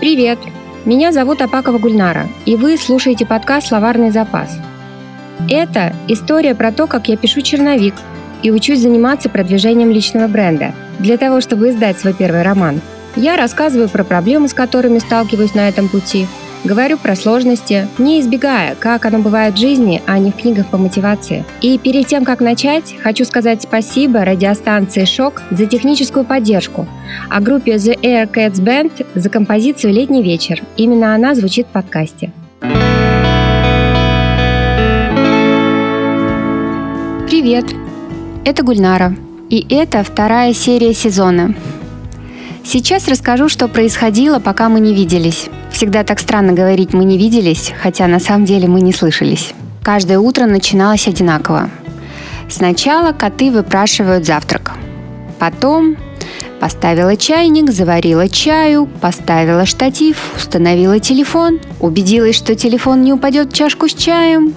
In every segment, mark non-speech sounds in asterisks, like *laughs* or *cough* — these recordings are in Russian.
Привет! Меня зовут Апакова Гульнара, и вы слушаете подкаст «Словарный запас». Это история про то, как я пишу черновик и учусь заниматься продвижением личного бренда для того, чтобы издать свой первый роман. Я рассказываю про проблемы, с которыми сталкиваюсь на этом пути – Говорю про сложности, не избегая, как оно бывает в жизни, а не в книгах по мотивации. И перед тем, как начать, хочу сказать спасибо радиостанции «Шок» за техническую поддержку, а группе The Air Cats Band за композицию «Летний вечер». Именно она звучит в подкасте. Привет! Это Гульнара. И это вторая серия сезона. Сейчас расскажу, что происходило, пока мы не виделись. Всегда так странно говорить «мы не виделись», хотя на самом деле мы не слышались. Каждое утро начиналось одинаково. Сначала коты выпрашивают завтрак. Потом Поставила чайник, заварила чаю, поставила штатив, установила телефон, убедилась, что телефон не упадет в чашку с чаем,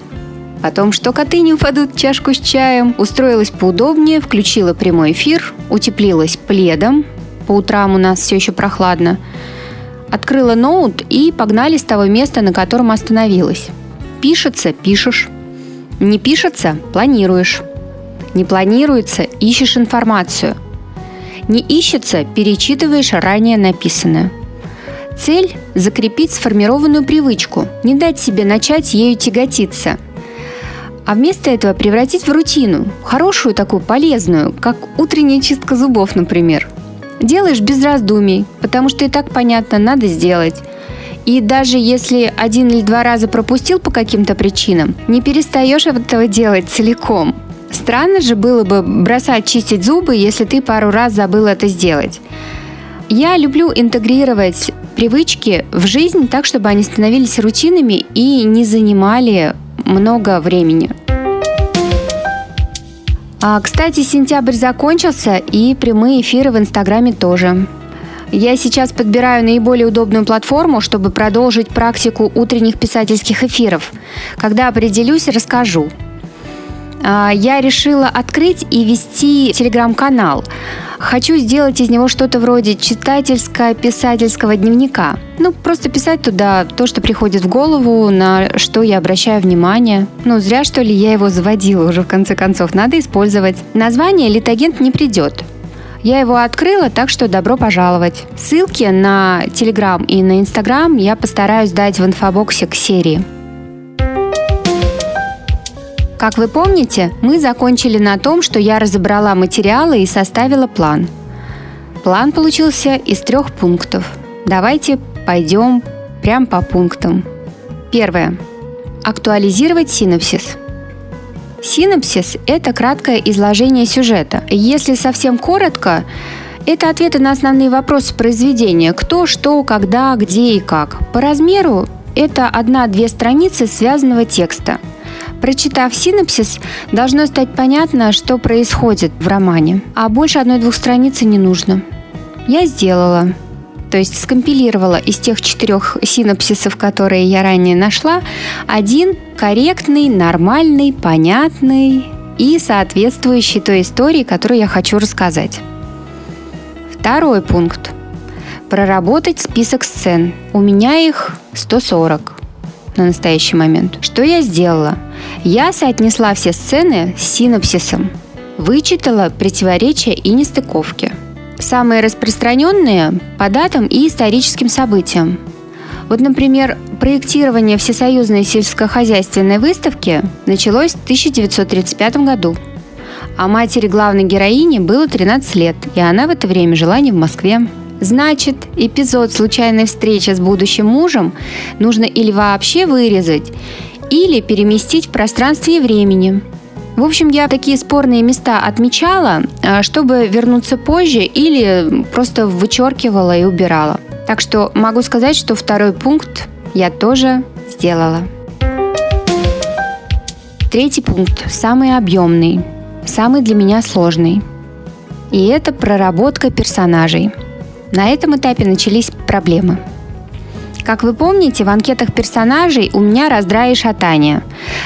потом, что коты не упадут в чашку с чаем, устроилась поудобнее, включила прямой эфир, утеплилась пледом, по утрам у нас все еще прохладно, Открыла ноут и погнали с того места, на котором остановилась. Пишется – пишешь. Не пишется – планируешь. Не планируется – ищешь информацию. Не ищется – перечитываешь ранее написанное. Цель – закрепить сформированную привычку, не дать себе начать ею тяготиться – а вместо этого превратить в рутину, хорошую такую, полезную, как утренняя чистка зубов, например – Делаешь без раздумий, потому что и так понятно, надо сделать. И даже если один или два раза пропустил по каким-то причинам, не перестаешь этого делать целиком. Странно же было бы бросать чистить зубы, если ты пару раз забыл это сделать. Я люблю интегрировать привычки в жизнь так, чтобы они становились рутинами и не занимали много времени. А, кстати, сентябрь закончился, и прямые эфиры в Инстаграме тоже. Я сейчас подбираю наиболее удобную платформу, чтобы продолжить практику утренних писательских эфиров. Когда определюсь, расскажу. А, я решила открыть и вести телеграм-канал. Хочу сделать из него что-то вроде читательско-писательского дневника. Ну, просто писать туда то, что приходит в голову, на что я обращаю внимание. Ну, зря, что ли, я его заводила уже в конце концов. Надо использовать. Название «Литагент» не придет. Я его открыла, так что добро пожаловать. Ссылки на Телеграм и на Инстаграм я постараюсь дать в инфобоксе к серии. Как вы помните, мы закончили на том, что я разобрала материалы и составила план. План получился из трех пунктов. Давайте пойдем прям по пунктам. Первое. Актуализировать синапсис. Синапсис – это краткое изложение сюжета. Если совсем коротко, это ответы на основные вопросы произведения – кто, что, когда, где и как. По размеру это одна-две страницы связанного текста – Прочитав синопсис, должно стать понятно, что происходит в романе, а больше одной-двух страницы не нужно. Я сделала. То есть скомпилировала из тех четырех синопсисов, которые я ранее нашла, один корректный, нормальный, понятный и соответствующий той истории, которую я хочу рассказать. Второй пункт. Проработать список сцен. У меня их 140 на настоящий момент. Что я сделала? Я соотнесла все сцены с синопсисом, вычитала противоречия и нестыковки. Самые распространенные по датам и историческим событиям. Вот, например, проектирование Всесоюзной сельскохозяйственной выставки началось в 1935 году. А матери главной героини было 13 лет, и она в это время жила не в Москве. Значит, эпизод случайной встречи с будущим мужем нужно или вообще вырезать, или переместить в пространстве и времени. В общем, я такие спорные места отмечала, а, чтобы вернуться позже или просто вычеркивала и убирала. Так что могу сказать, что второй пункт я тоже сделала. Третий пункт, самый объемный, самый для меня сложный. И это проработка персонажей – на этом этапе начались проблемы. Как вы помните, в анкетах персонажей у меня раздра и шатание.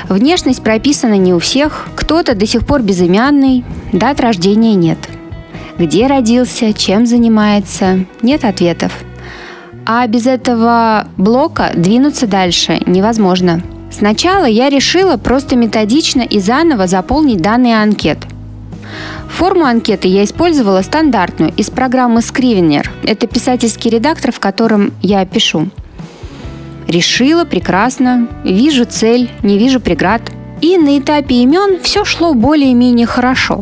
Внешность прописана не у всех, кто-то до сих пор безымянный, дат рождения нет. Где родился, чем занимается, нет ответов. А без этого блока двинуться дальше невозможно. Сначала я решила просто методично и заново заполнить данные анкет. Форму анкеты я использовала стандартную из программы Scrivener. Это писательский редактор, в котором я пишу. Решила прекрасно, вижу цель, не вижу преград. И на этапе имен все шло более-менее хорошо.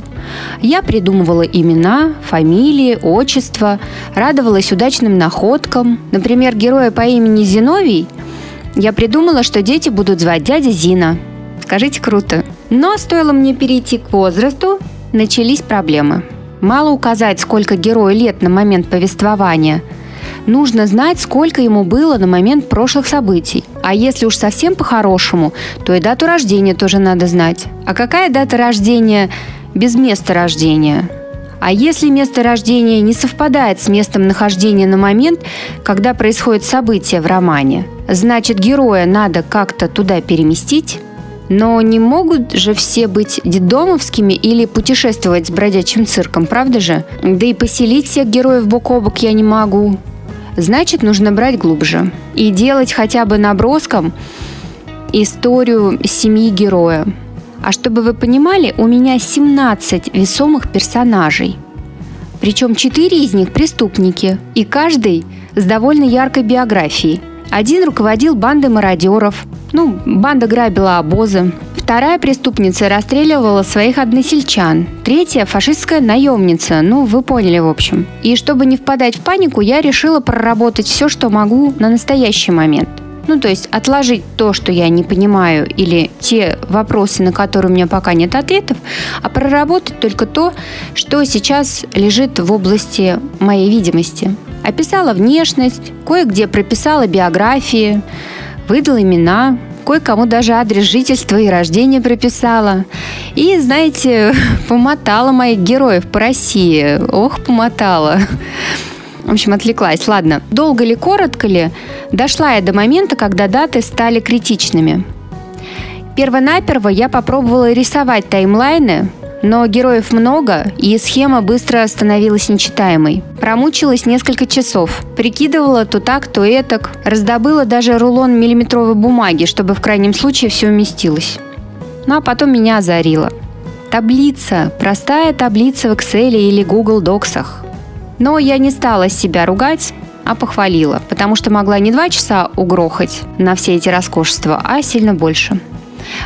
Я придумывала имена, фамилии, отчества, радовалась удачным находкам. Например, героя по имени Зиновий я придумала, что дети будут звать дядя Зина. Скажите, круто. Но стоило мне перейти к возрасту, начались проблемы. Мало указать, сколько герою лет на момент повествования – нужно знать, сколько ему было на момент прошлых событий. А если уж совсем по-хорошему, то и дату рождения тоже надо знать. А какая дата рождения без места рождения? А если место рождения не совпадает с местом нахождения на момент, когда происходит событие в романе, значит героя надо как-то туда переместить? Но не могут же все быть детдомовскими или путешествовать с бродячим цирком, правда же? Да и поселить всех героев бок о бок я не могу значит нужно брать глубже и делать хотя бы наброском историю семьи героя. А чтобы вы понимали, у меня 17 весомых персонажей. Причем 4 из них преступники, и каждый с довольно яркой биографией. Один руководил бандой мародеров, ну, банда грабила обозы, Вторая преступница расстреливала своих односельчан. Третья – фашистская наемница. Ну, вы поняли, в общем. И чтобы не впадать в панику, я решила проработать все, что могу на настоящий момент. Ну, то есть отложить то, что я не понимаю, или те вопросы, на которые у меня пока нет ответов, а проработать только то, что сейчас лежит в области моей видимости. Описала внешность, кое-где прописала биографии, выдала имена, Кое-кому даже адрес жительства и рождения прописала. И, знаете, *laughs* помотала моих героев по России. Ох, помотала. В общем, отвлеклась. Ладно, долго ли, коротко ли, дошла я до момента, когда даты стали критичными. Первонаперво я попробовала рисовать таймлайны, но героев много, и схема быстро становилась нечитаемой. Промучилась несколько часов. Прикидывала то так, то этак. Раздобыла даже рулон миллиметровой бумаги, чтобы в крайнем случае все уместилось. Ну а потом меня озарило. Таблица. Простая таблица в Excel или Google Доксах. Но я не стала себя ругать, а похвалила, потому что могла не два часа угрохать на все эти роскошества, а сильно больше.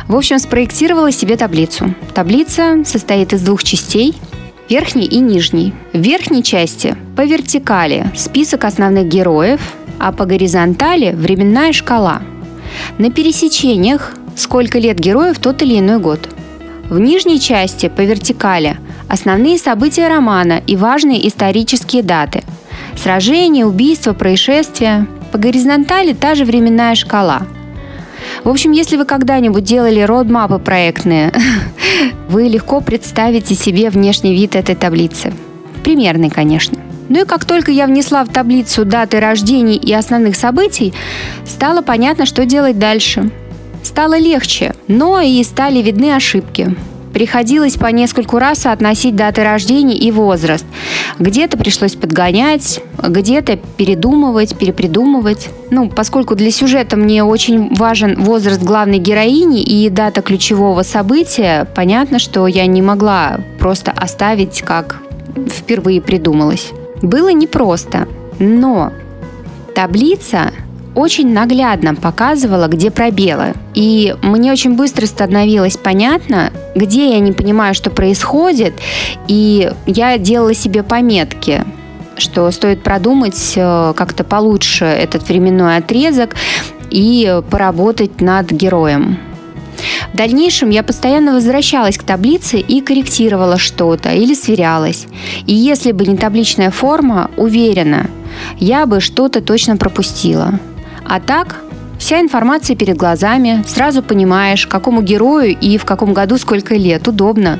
В общем, спроектировала себе таблицу. Таблица состоит из двух частей верхней и нижней. В верхней части по вертикали список основных героев, а по горизонтали временная шкала. На пересечениях сколько лет героев тот или иной год. В нижней части по вертикали основные события романа и важные исторические даты. Сражения, убийства, происшествия. По горизонтали та же временная шкала – в общем, если вы когда-нибудь делали родмапы проектные, *laughs* вы легко представите себе внешний вид этой таблицы. Примерный, конечно. Ну и как только я внесла в таблицу даты рождений и основных событий, стало понятно, что делать дальше. Стало легче, но и стали видны ошибки. Приходилось по нескольку раз относить даты рождения и возраст. Где-то пришлось подгонять, где-то передумывать, перепридумывать. Ну, поскольку для сюжета мне очень важен возраст главной героини и дата ключевого события, понятно, что я не могла просто оставить, как впервые придумалось. Было непросто, но таблица очень наглядно показывала, где пробелы. И мне очень быстро становилось понятно, где я не понимаю, что происходит. И я делала себе пометки, что стоит продумать э, как-то получше этот временной отрезок и поработать над героем. В дальнейшем я постоянно возвращалась к таблице и корректировала что-то или сверялась. И если бы не табличная форма, уверена, я бы что-то точно пропустила. А так, вся информация перед глазами, сразу понимаешь, какому герою и в каком году сколько лет. Удобно.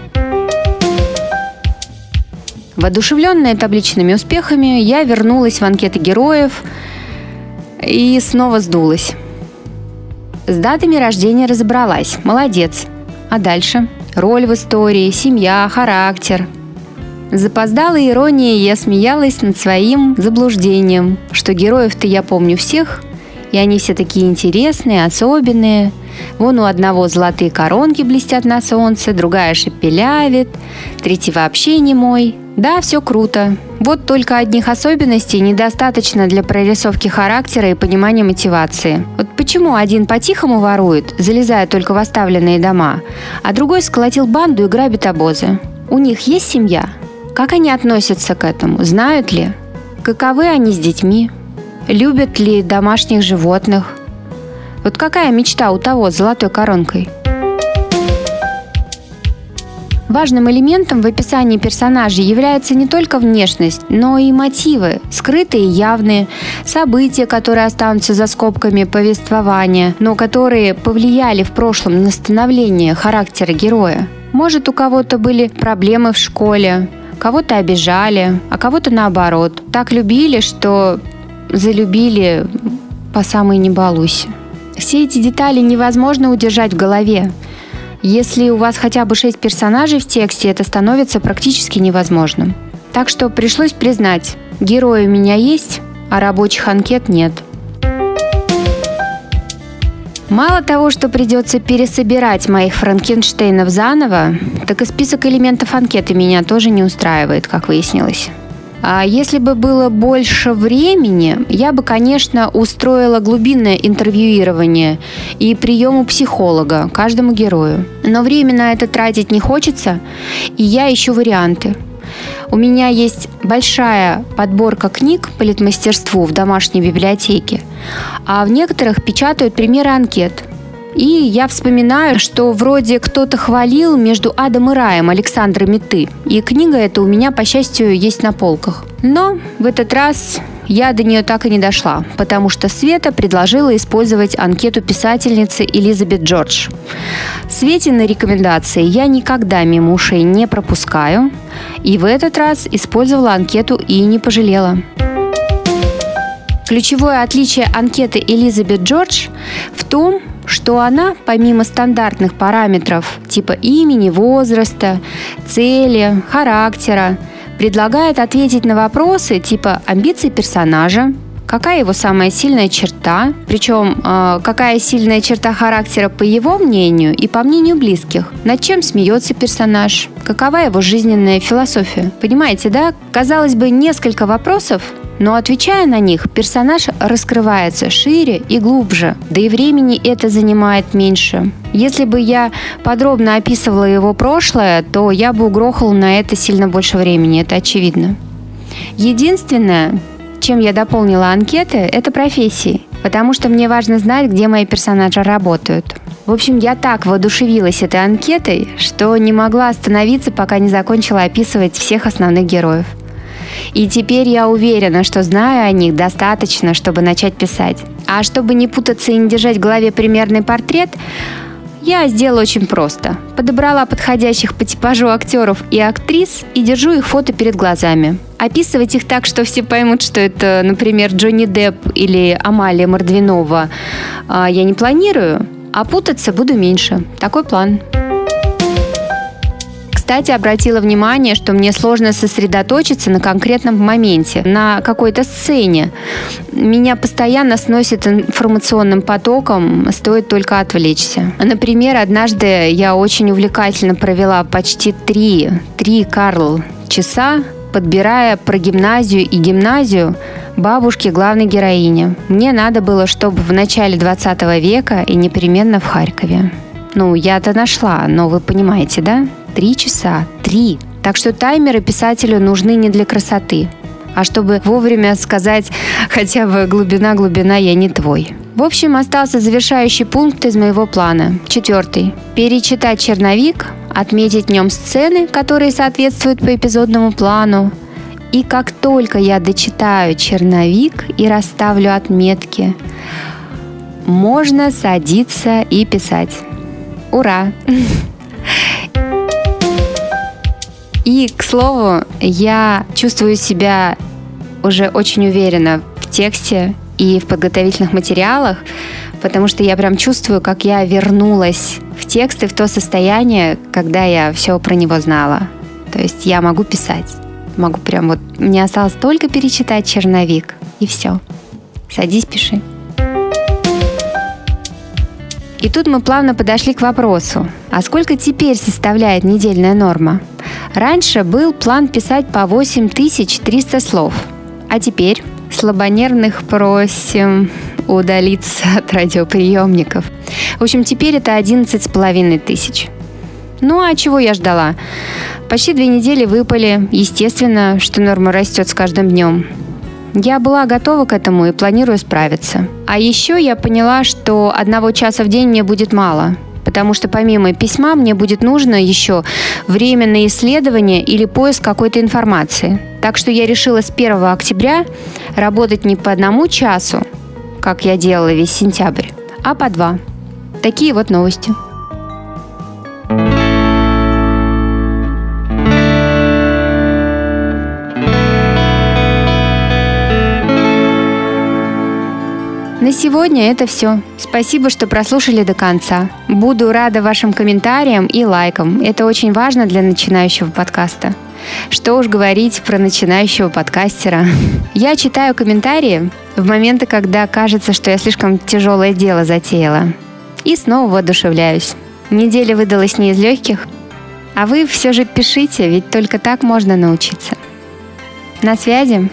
Воодушевленная табличными успехами, я вернулась в анкеты героев и снова сдулась. С датами рождения разобралась. Молодец. А дальше? Роль в истории, семья, характер. Запоздала ирония, я смеялась над своим заблуждением, что героев-то я помню всех, и они все такие интересные, особенные. Вон у одного золотые коронки блестят на солнце, другая шепелявит, третий вообще не мой. Да, все круто. Вот только одних особенностей недостаточно для прорисовки характера и понимания мотивации. Вот почему один по-тихому ворует, залезая только в оставленные дома, а другой сколотил банду и грабит обозы? У них есть семья? Как они относятся к этому? Знают ли? Каковы они с детьми? Любят ли домашних животных? Вот какая мечта у того с золотой коронкой? Важным элементом в описании персонажей является не только внешность, но и мотивы, скрытые и явные, события, которые останутся за скобками повествования, но которые повлияли в прошлом на становление характера героя. Может, у кого-то были проблемы в школе, кого-то обижали, а кого-то наоборот. Так любили, что залюбили по самой не. Все эти детали невозможно удержать в голове. Если у вас хотя бы шесть персонажей в тексте, это становится практически невозможным. Так что пришлось признать, герои у меня есть, а рабочих анкет нет. Мало того, что придется пересобирать моих Франкенштейнов заново, так и список элементов анкеты меня тоже не устраивает, как выяснилось. А если бы было больше времени, я бы, конечно, устроила глубинное интервьюирование и прием у психолога каждому герою. Но время на это тратить не хочется, и я ищу варианты. У меня есть большая подборка книг по литмастерству в домашней библиотеке, а в некоторых печатают примеры анкет – и я вспоминаю, что вроде кто-то хвалил между адом и раем Александра Меты. И книга эта у меня, по счастью, есть на полках. Но в этот раз я до нее так и не дошла, потому что Света предложила использовать анкету писательницы Элизабет Джордж. Свете на рекомендации я никогда мимо ушей не пропускаю, и в этот раз использовала анкету и не пожалела. Ключевое отличие анкеты Элизабет Джордж в том, что она, помимо стандартных параметров типа имени, возраста, цели, характера, предлагает ответить на вопросы типа амбиций персонажа, какая его самая сильная черта, причем э, какая сильная черта характера по его мнению и по мнению близких, над чем смеется персонаж, какова его жизненная философия. Понимаете, да? Казалось бы, несколько вопросов, но отвечая на них, персонаж раскрывается шире и глубже, да и времени это занимает меньше. Если бы я подробно описывала его прошлое, то я бы угрохала на это сильно больше времени, это очевидно. Единственное, чем я дополнила анкеты, это профессии, потому что мне важно знать, где мои персонажи работают. В общем, я так воодушевилась этой анкетой, что не могла остановиться, пока не закончила описывать всех основных героев. И теперь я уверена, что знаю о них достаточно, чтобы начать писать. А чтобы не путаться и не держать в голове примерный портрет, я сделала очень просто. Подобрала подходящих по типажу актеров и актрис и держу их фото перед глазами. Описывать их так, что все поймут, что это, например, Джонни Депп или Амалия Мордвинова, а, я не планирую, а путаться буду меньше. Такой план. Кстати, обратила внимание, что мне сложно сосредоточиться на конкретном моменте, на какой-то сцене. Меня постоянно сносит информационным потоком, стоит только отвлечься. Например, однажды я очень увлекательно провела почти три, три, Карл, часа подбирая про гимназию и гимназию бабушки главной героини. Мне надо было, чтобы в начале 20 века и непременно в Харькове. Ну, я-то нашла, но вы понимаете, да? Три часа. Три. Так что таймеры писателю нужны не для красоты, а чтобы вовремя сказать хотя бы глубина-глубина я не твой. В общем, остался завершающий пункт из моего плана. Четвертый. Перечитать черновик, отметить в нем сцены, которые соответствуют по эпизодному плану. И как только я дочитаю черновик и расставлю отметки, можно садиться и писать. Ура! *laughs* К слову, я чувствую себя уже очень уверенно в тексте и в подготовительных материалах, потому что я прям чувствую, как я вернулась в текст и в то состояние, когда я все про него знала. То есть я могу писать. Могу прям вот... Мне осталось только перечитать черновик, и все. Садись, пиши. И тут мы плавно подошли к вопросу, а сколько теперь составляет недельная норма? Раньше был план писать по 8300 слов, а теперь слабонервных просим удалиться *laughs* от радиоприемников. В общем, теперь это 11 с половиной тысяч. Ну а чего я ждала? Почти две недели выпали. Естественно, что норма растет с каждым днем. Я была готова к этому и планирую справиться. А еще я поняла, что одного часа в день мне будет мало, потому что помимо письма мне будет нужно еще время на исследование или поиск какой-то информации. Так что я решила с 1 октября работать не по одному часу, как я делала весь сентябрь, а по два. Такие вот новости. На сегодня это все. Спасибо, что прослушали до конца. Буду рада вашим комментариям и лайкам. Это очень важно для начинающего подкаста. Что уж говорить про начинающего подкастера. *laughs* Я читаю комментарии в моменты, когда кажется, что я слишком тяжелое дело затеяла. И снова воодушевляюсь. Неделя выдалась не из легких. А вы все же пишите, ведь только так можно научиться. На связи.